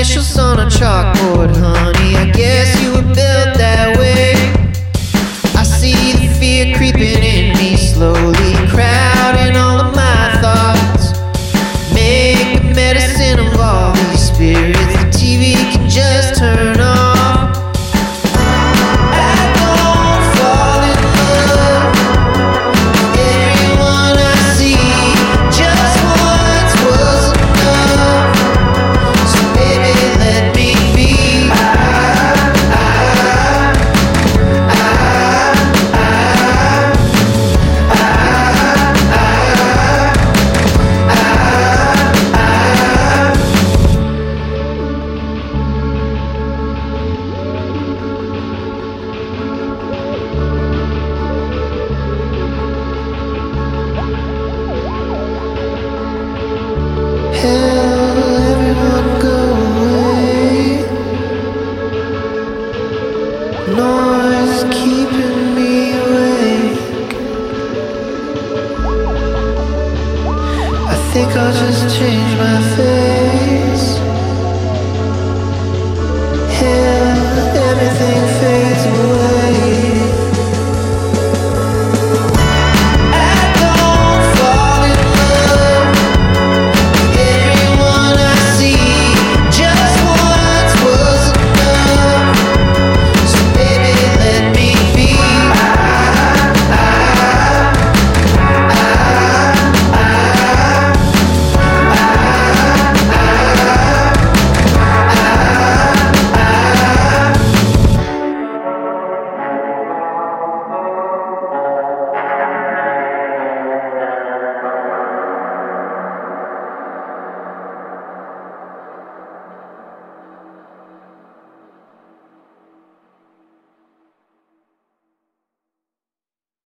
initials on a chalkboard, honey. I guess you were built that way. I see the fear creeping in me slowly, crowding all of my thoughts. Make the medicine of all these spirits. The TV can just turn on. Think I'll just change my face.